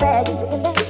bag.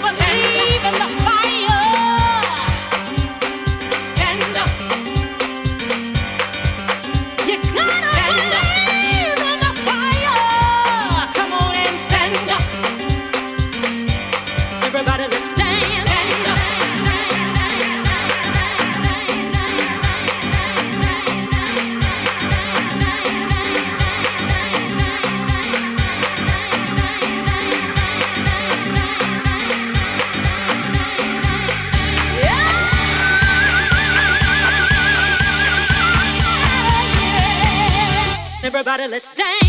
even, even the fire. Let's dance.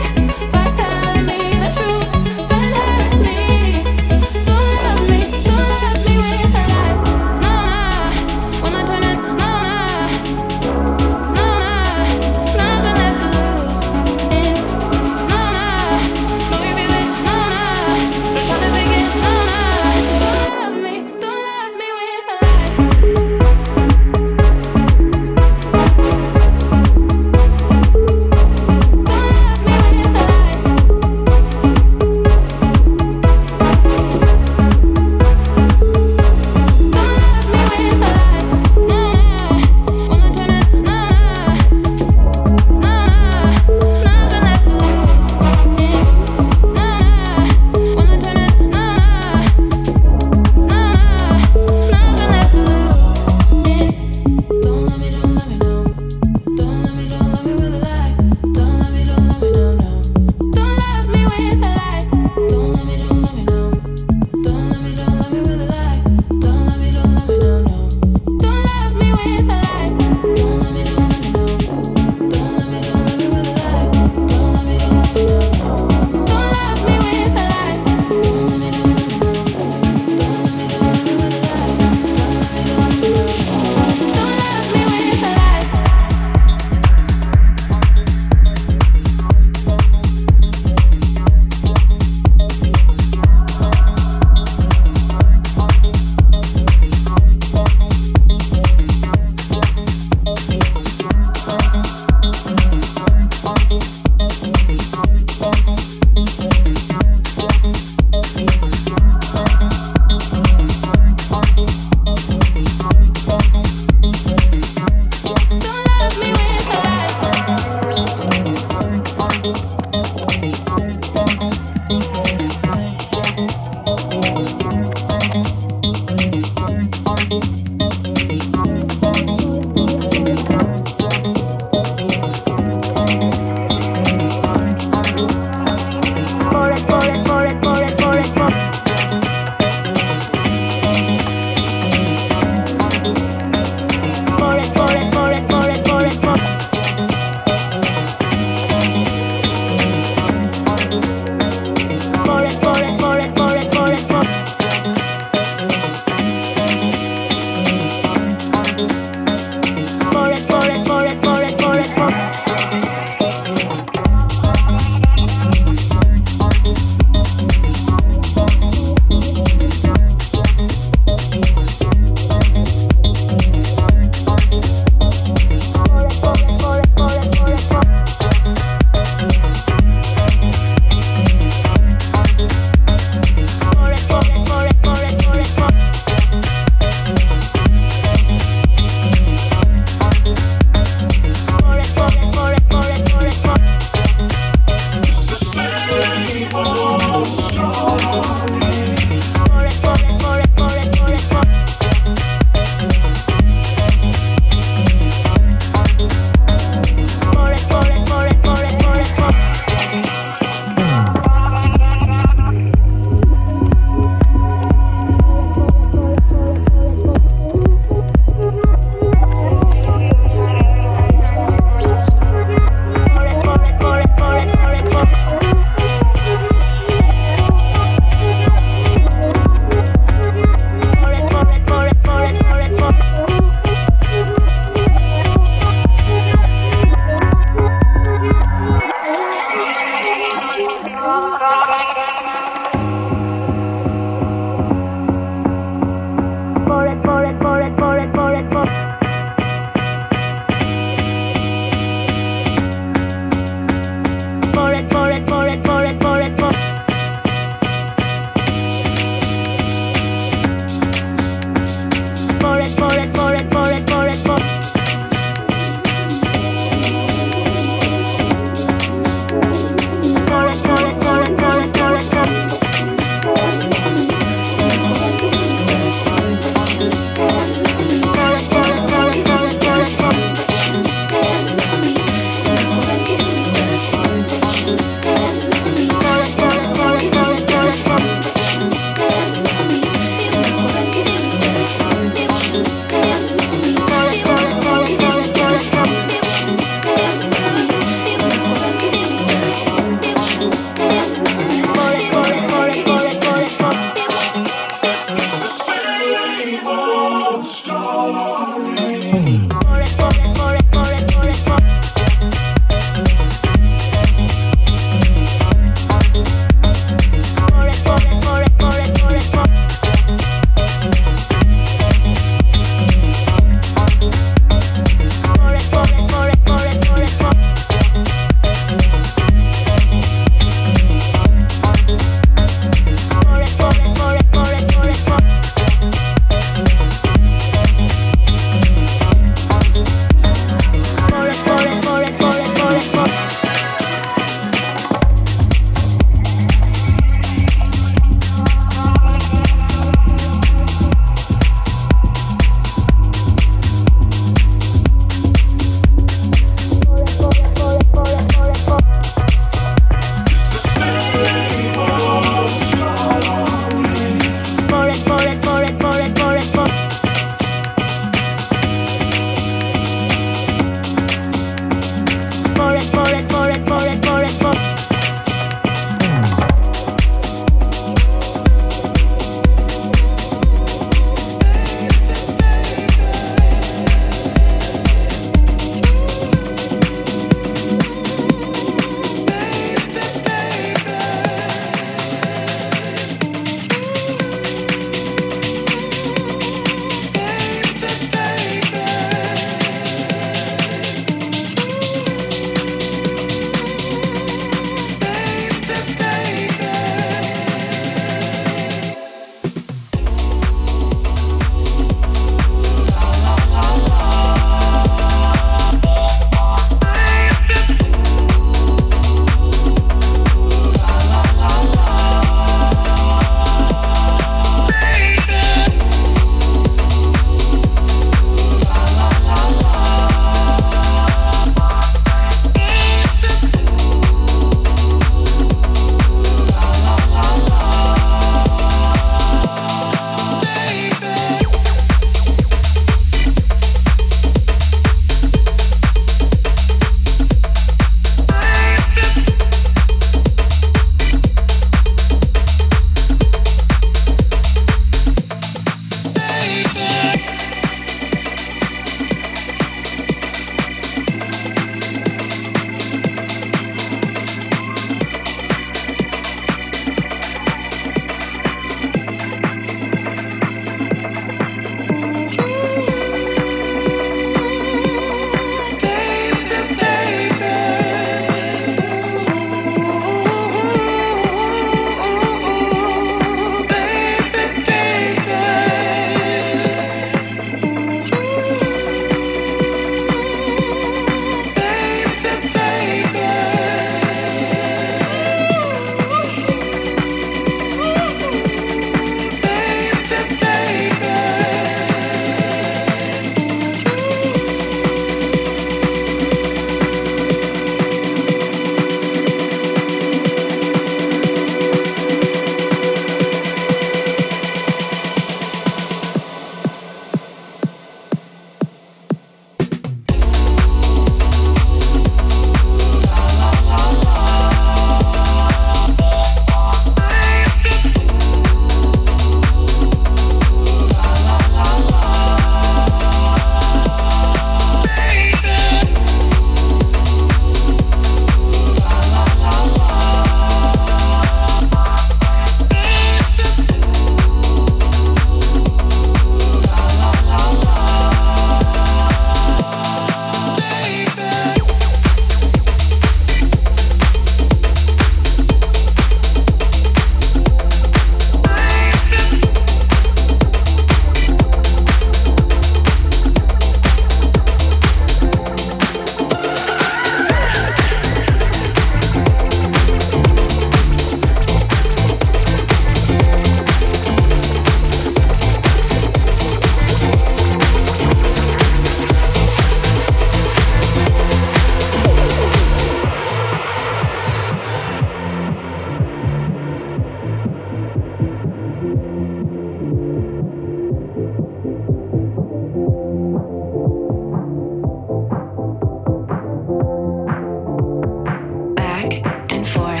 for.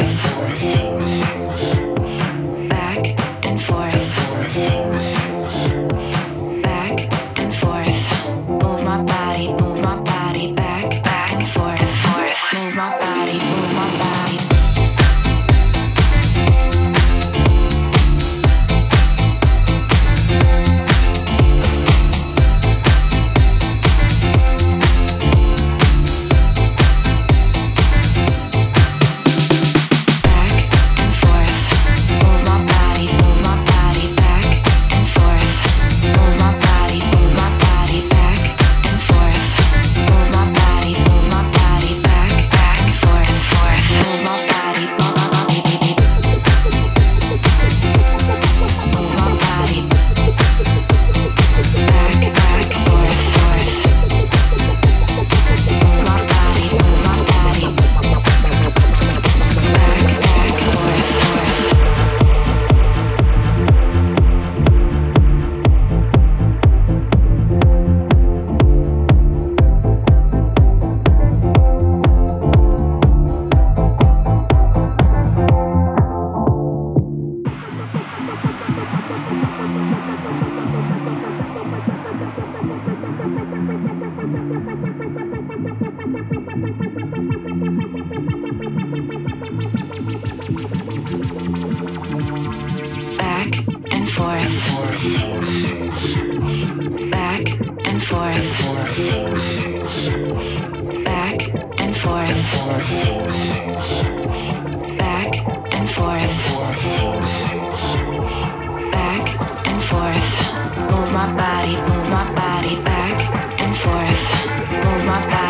my back.